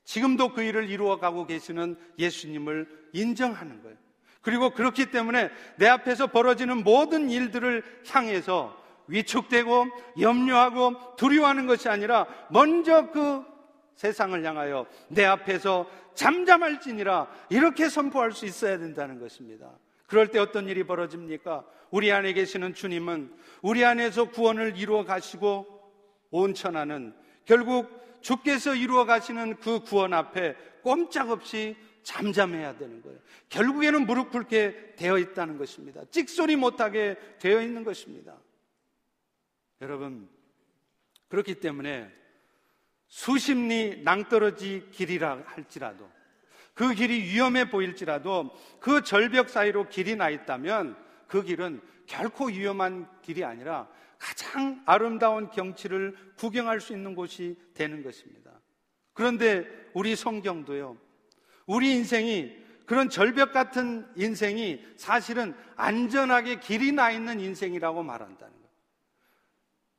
지금도 그 일을 이루어가고 계시는 예수님을 인정하는 거예요. 그리고 그렇기 때문에 내 앞에서 벌어지는 모든 일들을 향해서 위축되고 염려하고 두려워하는 것이 아니라 먼저 그 세상을 향하여 내 앞에서 잠잠할지니라 이렇게 선포할 수 있어야 된다는 것입니다. 그럴 때 어떤 일이 벌어집니까? 우리 안에 계시는 주님은 우리 안에서 구원을 이루어 가시고 온 천하는 결국 주께서 이루어 가시는 그 구원 앞에 꼼짝없이 잠잠해야 되는 거예요. 결국에는 무릎 꿇게 되어 있다는 것입니다. 찍소리 못하게 되어 있는 것입니다. 여러분, 그렇기 때문에 수십리 낭떠러지 길이라 할지라도 그 길이 위험해 보일지라도 그 절벽 사이로 길이 나 있다면 그 길은 결코 위험한 길이 아니라 가장 아름다운 경치를 구경할 수 있는 곳이 되는 것입니다. 그런데 우리 성경도요, 우리 인생이 그런 절벽 같은 인생이 사실은 안전하게 길이 나 있는 인생이라고 말한다는 거예요.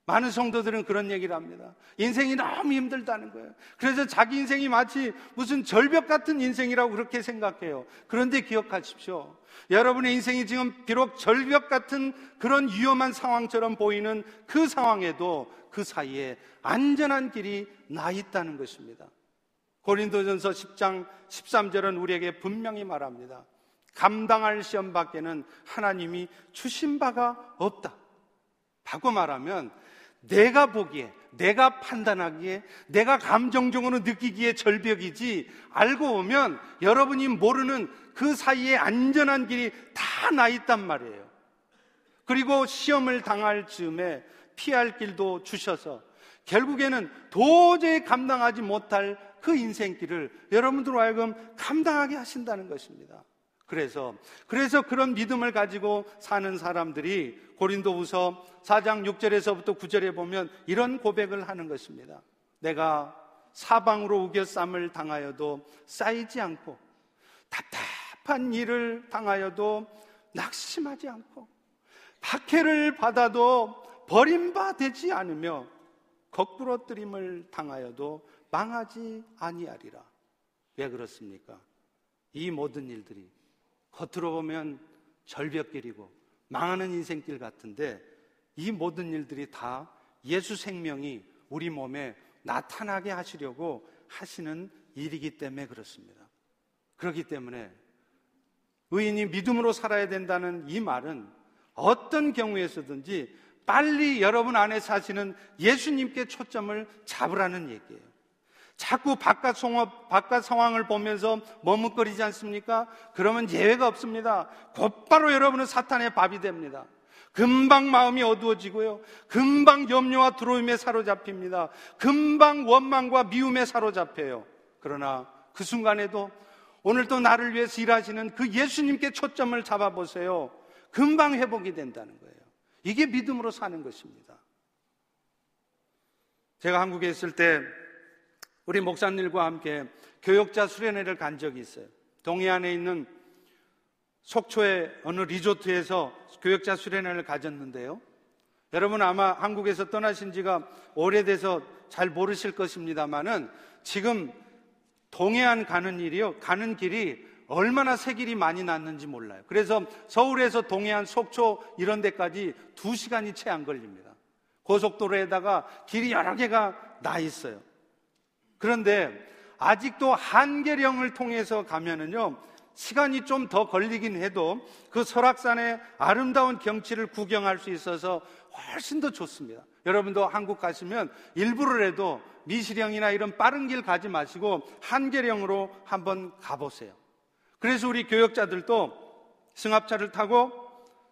많은 성도들은 그런 얘기를 합니다. 인생이 너무 힘들다는 거예요. 그래서 자기 인생이 마치 무슨 절벽 같은 인생이라고 그렇게 생각해요. 그런데 기억하십시오. 여러분의 인생이 지금 비록 절벽 같은 그런 위험한 상황처럼 보이는 그 상황에도 그 사이에 안전한 길이 나 있다는 것입니다. 고린도전서 10장 13절은 우리에게 분명히 말합니다. 감당할 시험 밖에는 하나님이 주신 바가 없다. 바고 말하면 내가 보기에, 내가 판단하기에, 내가 감정적으로 느끼기에 절벽이지 알고 보면 여러분이 모르는 그 사이에 안전한 길이 다 나 있단 말이에요. 그리고 시험을 당할 즈음에 피할 길도 주셔서 결국에는 도저히 감당하지 못할 그 인생길을 여러분들로 하여금 감당하게 하신다는 것입니다. 그래서 그래서 그런 믿음을 가지고 사는 사람들이 고린도후서 4장 6절에서부터 9절에 보면 이런 고백을 하는 것입니다. 내가 사방으로 우겨 쌈을 당하여도 쌓이지 않고 답답한 일을 당하여도 낙심하지 않고 박해를 받아도 버림받지 않으며 거꾸로 뜨림을 당하여도 망하지 아니하리라. 왜 그렇습니까? 이 모든 일들이 겉으로 보면 절벽길이고 망하는 인생길 같은데 이 모든 일들이 다 예수 생명이 우리 몸에 나타나게 하시려고 하시는 일이기 때문에 그렇습니다. 그렇기 때문에 의인이 믿음으로 살아야 된다는 이 말은 어떤 경우에서든지 빨리 여러분 안에 사시는 예수님께 초점을 잡으라는 얘기예요. 자꾸 바깥 상황, 바깥 상황을 보면서 머뭇거리지 않습니까? 그러면 예외가 없습니다. 곧바로 여러분은 사탄의 밥이 됩니다. 금방 마음이 어두워지고요. 금방 염려와 두려움에 사로잡힙니다. 금방 원망과 미움에 사로잡혀요. 그러나 그 순간에도 오늘 또 나를 위해서 일하시는 그 예수님께 초점을 잡아보세요. 금방 회복이 된다는 거예요. 이게 믿음으로 사는 것입니다. 제가 한국에 있을 때 우리 목사님들과 함께 교역자 수련회를 간 적이 있어요. 동해안에 있는 속초의 어느 리조트에서 교역자 수련회를 가졌는데요. 여러분 아마 한국에서 떠나신 지가 오래돼서 잘 모르실 것입니다만은 지금 동해안 가는 일이요. 가는 길이 얼마나 새 길이 많이 났는지 몰라요. 그래서 서울에서 동해안, 속초 이런 데까지 두 시간이 채 안 걸립니다. 고속도로에다가 길이 여러 개가 나 있어요. 그런데 아직도 한계령을 통해서 가면은요, 시간이 좀 더 걸리긴 해도 그 설악산의 아름다운 경치를 구경할 수 있어서 훨씬 더 좋습니다. 여러분도 한국 가시면 일부러라도 미시령이나 이런 빠른 길 가지 마시고 한계령으로 한번 가보세요. 그래서 우리 교역자들도 승합차를 타고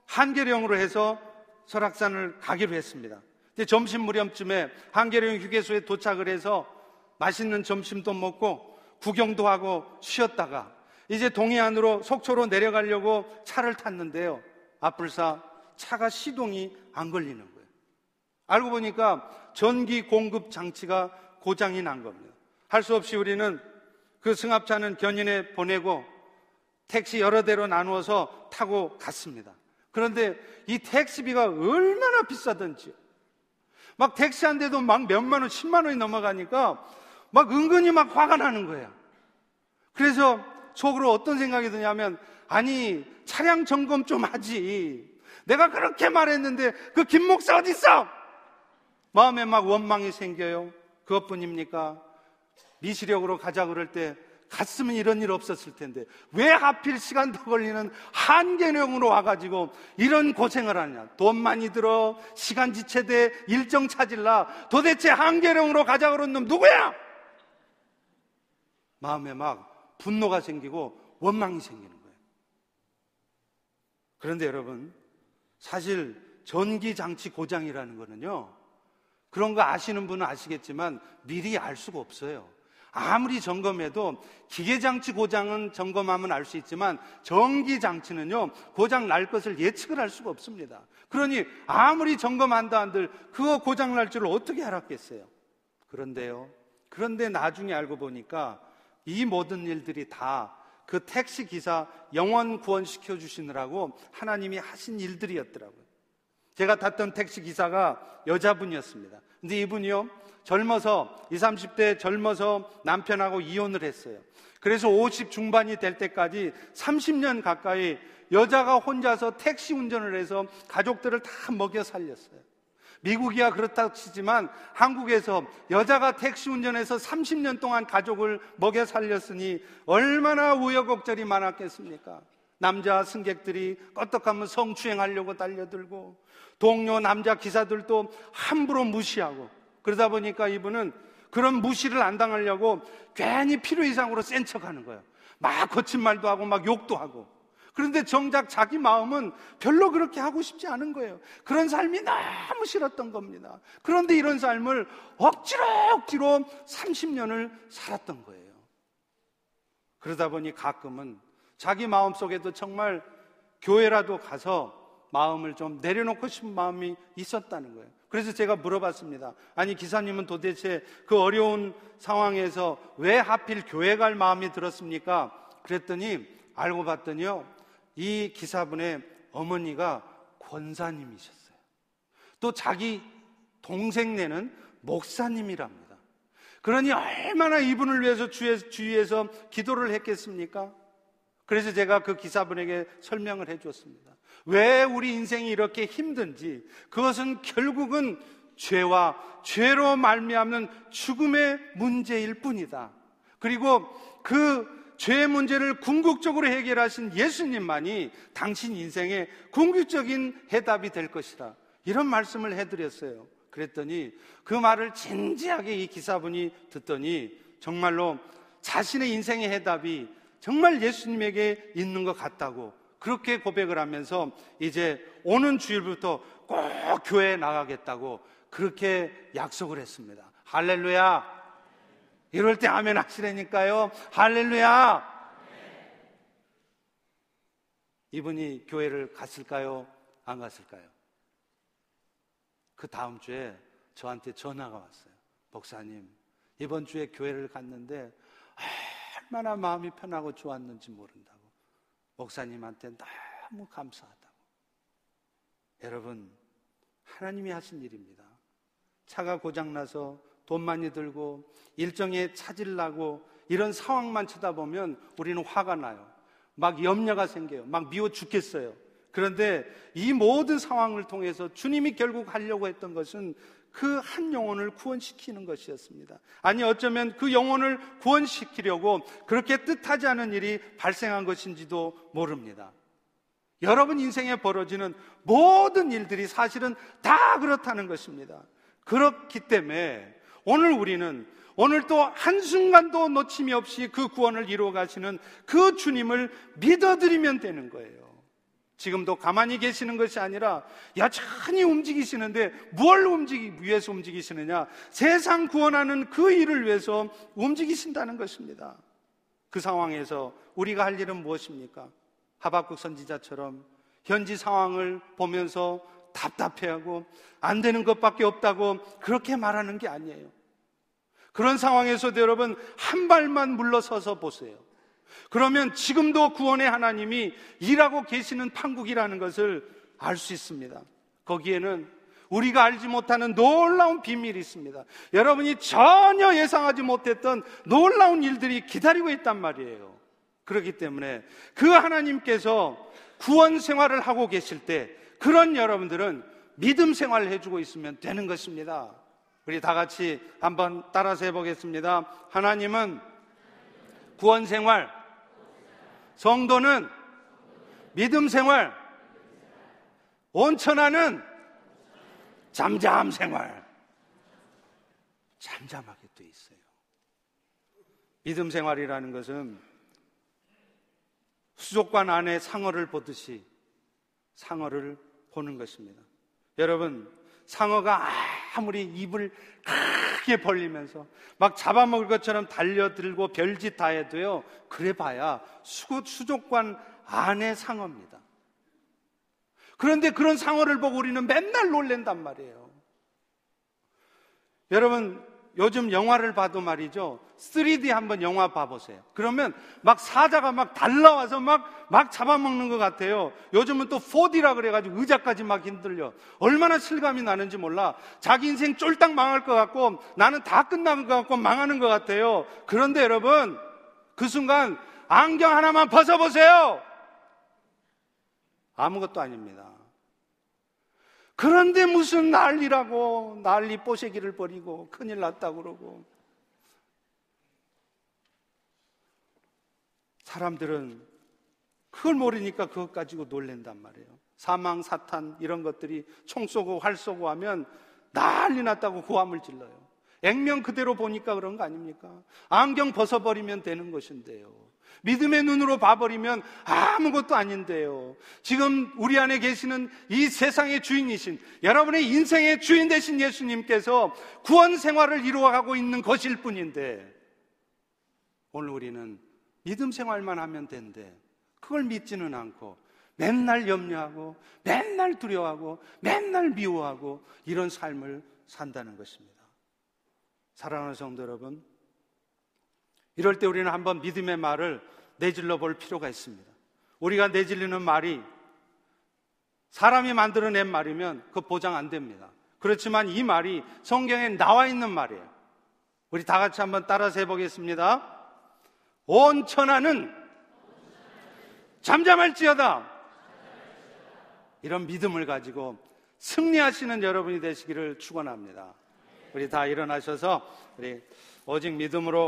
한계령으로 해서 설악산을 가기로 했습니다. 근데 점심 무렵쯤에 한계령 휴게소에 도착을 해서 맛있는 점심도 먹고 구경도 하고 쉬었다가 이제 동해안으로 속초로 내려가려고 차를 탔는데요. 앞불사 차가 시동이 안 걸리는 거예요. 알고 보니까 전기 공급 장치가 고장이 난 겁니다. 할 수 없이 우리는 그 승합차는 견인에 보내고 택시 여러 대로 나누어서 타고 갔습니다. 그런데 이 택시비가 얼마나 비싸던지 막 택시 한 대도 막 몇만 원, 십만 원이 넘어가니까 막 은근히 막 화가 나는 거예요. 그래서 속으로 어떤 생각이 드냐면 아니 차량 점검 좀 하지. 내가 그렇게 말했는데 그 김 목사 어디 있어? 마음에 막 원망이 생겨요. 그것뿐입니까? 미시력으로 가자 그럴 때 갔으면 이런 일 없었을 텐데 왜 하필 시간 더 걸리는 한계령으로 와가지고 이런 고생을 하냐 돈 많이 들어 시간 지체돼 일정 찾을라 도대체 한계령으로 가자 그런 놈 누구야? 마음에 막 분노가 생기고 원망이 생기는 거예요 그런데 여러분 사실 전기 장치 고장이라는 거는요 그런 거 아시는 분은 아시겠지만 미리 알 수가 없어요 아무리 점검해도 기계장치 고장은 점검하면 알 수 있지만 전기장치는요, 고장 날 것을 예측을 할 수가 없습니다. 그러니 아무리 점검한다 한들 그거 고장 날 줄을 어떻게 알았겠어요? 그런데요, 그런데 나중에 알고 보니까 이 모든 일들이 다 그 택시 기사 영원 구원시켜 주시느라고 하나님이 하신 일들이었더라고요. 제가 탔던 택시 기사가 여자분이었습니다. 근데 이분이요, 젊어서 20, 30대 젊어서 남편하고 이혼을 했어요. 그래서 50 중반이 될 때까지 30년 가까이 여자가 혼자서 택시 운전을 해서 가족들을 다 먹여 살렸어요. 미국이야 그렇다 치지만 한국에서 여자가 택시 운전해서 30년 동안 가족을 먹여 살렸으니 얼마나 우여곡절이 많았겠습니까? 남자 승객들이 껐떡하면 성추행하려고 달려들고 동료 남자 기사들도 함부로 무시하고 그러다 보니까 이분은 그런 무시를 안 당하려고 괜히 필요 이상으로 센 척하는 거예요. 막 거친 말도 하고 막 욕도 하고. 그런데 정작 자기 마음은 별로 그렇게 하고 싶지 않은 거예요. 그런 삶이 너무 싫었던 겁니다. 그런데 이런 삶을 억지로 억지로 30년을 살았던 거예요. 그러다 보니 가끔은 자기 마음 속에도 정말 교회라도 가서 마음을 좀 내려놓고 싶은 마음이 있었다는 거예요. 그래서 제가 물어봤습니다. 아니, 기사님은 도대체 그 어려운 상황에서 왜 하필 교회 갈 마음이 들었습니까? 그랬더니 알고 봤더니요. 이 기사분의 어머니가 권사님이셨어요. 또 자기 동생네는 목사님이랍니다. 그러니 얼마나 이분을 위해서 주위에서 기도를 했겠습니까? 그래서 제가 그 기사분에게 설명을 해 줬습니다. 왜 우리 인생이 이렇게 힘든지 그것은 결국은 죄와 죄로 말미암는 죽음의 문제일 뿐이다. 그리고 그 죄의 문제를 궁극적으로 해결하신 예수님만이 당신 인생의 궁극적인 해답이 될 것이다. 이런 말씀을 해드렸어요. 그랬더니 그 말을 진지하게 이 기사분이 듣더니 정말로 자신의 인생의 해답이 정말 예수님에게 있는 것 같다고 그렇게 고백을 하면서 이제 오는 주일부터 꼭 교회에 나가겠다고 그렇게 약속을 했습니다. 할렐루야! 이럴 때 아멘 하시라니까요. 할렐루야! 이분이 교회를 갔을까요? 안 갔을까요? 그 다음 주에 저한테 전화가 왔어요. 목사님, 이번 주에 교회를 갔는데 얼마나 마음이 편하고 좋았는지 모른다고. 목사님한테 너무 감사하다고. 여러분, 하나님이 하신 일입니다. 차가 고장나서 돈 많이 들고 일정에 차질나고 이런 상황만 쳐다보면 우리는 화가 나요. 막 염려가 생겨요. 막 미워 죽겠어요. 그런데 이 모든 상황을 통해서 주님이 결국 하려고 했던 것은 그 한 영혼을 구원시키는 것이었습니다. 아니, 어쩌면 그 영혼을 구원시키려고 그렇게 뜻하지 않은 일이 발생한 것인지도 모릅니다. 여러분 인생에 벌어지는 모든 일들이 사실은 다 그렇다는 것입니다. 그렇기 때문에 오늘 우리는 오늘 또 한순간도 놓침이 없이 그 구원을 이루어 가시는 그 주님을 믿어드리면 되는 거예요. 지금도 가만히 계시는 것이 아니라 여전히 움직이시는데 뭘 움직이 위해서 움직이시느냐? 세상 구원하는 그 일을 위해서 움직이신다는 것입니다. 그 상황에서 우리가 할 일은 무엇입니까? 하박국 선지자처럼 현지 상황을 보면서 답답해하고 안 되는 것밖에 없다고 그렇게 말하는 게 아니에요. 그런 상황에서도 여러분 한 발만 물러서서 보세요. 그러면 지금도 구원의 하나님이 일하고 계시는 판국이라는 것을 알 수 있습니다. 거기에는 우리가 알지 못하는 놀라운 비밀이 있습니다. 여러분이 전혀 예상하지 못했던 놀라운 일들이 기다리고 있단 말이에요. 그렇기 때문에 그 하나님께서 구원 생활을 하고 계실 때 그런 여러분들은 믿음 생활을 해주고 있으면 되는 것입니다. 우리 다 같이 한번 따라서 해보겠습니다. 하나님은 구원 생활, 성도는 믿음 생활, 온천하는 잠잠 생활. 잠잠하게 돼 있어요. 믿음 생활이라는 것은 수족관 안에 상어를 보듯이 상어를 보는 것입니다. 여러분, 상어가 아무리 입을 크게 벌리면서 막 잡아먹을 것처럼 달려들고 별짓 다 해도요. 그래 봐야 수, 수족관 안의 상어입니다. 그런데 그런 상어를 보고 우리는 맨날 놀랜단 말이에요. 여러분, 요즘 영화를 봐도 말이죠. 3D 한번 영화 봐보세요. 그러면 막 사자가 막 달라와서 막, 막 잡아먹는 것 같아요. 요즘은 또 4D라 그래가지고 의자까지 막 힘들려. 얼마나 실감이 나는지 몰라. 자기 인생 쫄딱 망할 것 같고 나는 다 끝난 것 같고 망하는 것 같아요. 그런데 여러분, 그 순간 안경 하나만 벗어보세요. 아무것도 아닙니다. 그런데 무슨 난리라고 난리 뽀새기를 버리고 큰일 났다고 그러고 사람들은 그걸 모르니까 그것 가지고 놀랜단 말이에요. 사망, 사탄 이런 것들이 총 쏘고 활 쏘고 하면 난리 났다고 고함을 질러요. 액면 그대로 보니까 그런 거 아닙니까? 안경 벗어버리면 되는 것인데요. 믿음의 눈으로 봐버리면 아무것도 아닌데요. 지금 우리 안에 계시는 이 세상의 주인이신 여러분의 인생의 주인 되신 예수님께서 구원 생활을 이루어가고 있는 것일 뿐인데 오늘 우리는 믿음 생활만 하면 된대. 그걸 믿지는 않고 맨날 염려하고 맨날 두려워하고 맨날 미워하고 이런 삶을 산다는 것입니다. 사랑하는 성도 여러분, 이럴 때 우리는 한번 믿음의 말을 내질러 볼 필요가 있습니다. 우리가 내질리는 말이 사람이 만들어낸 말이면 그 보장 안 됩니다. 그렇지만 이 말이 성경에 나와 있는 말이에요. 우리 다 같이 한번 따라서 해보겠습니다. 온 천하는 잠잠할지어다. 이런 믿음을 가지고 승리하시는 여러분이 되시기를 축원합니다. 우리 다 일어나셔서 우리 오직 믿음으로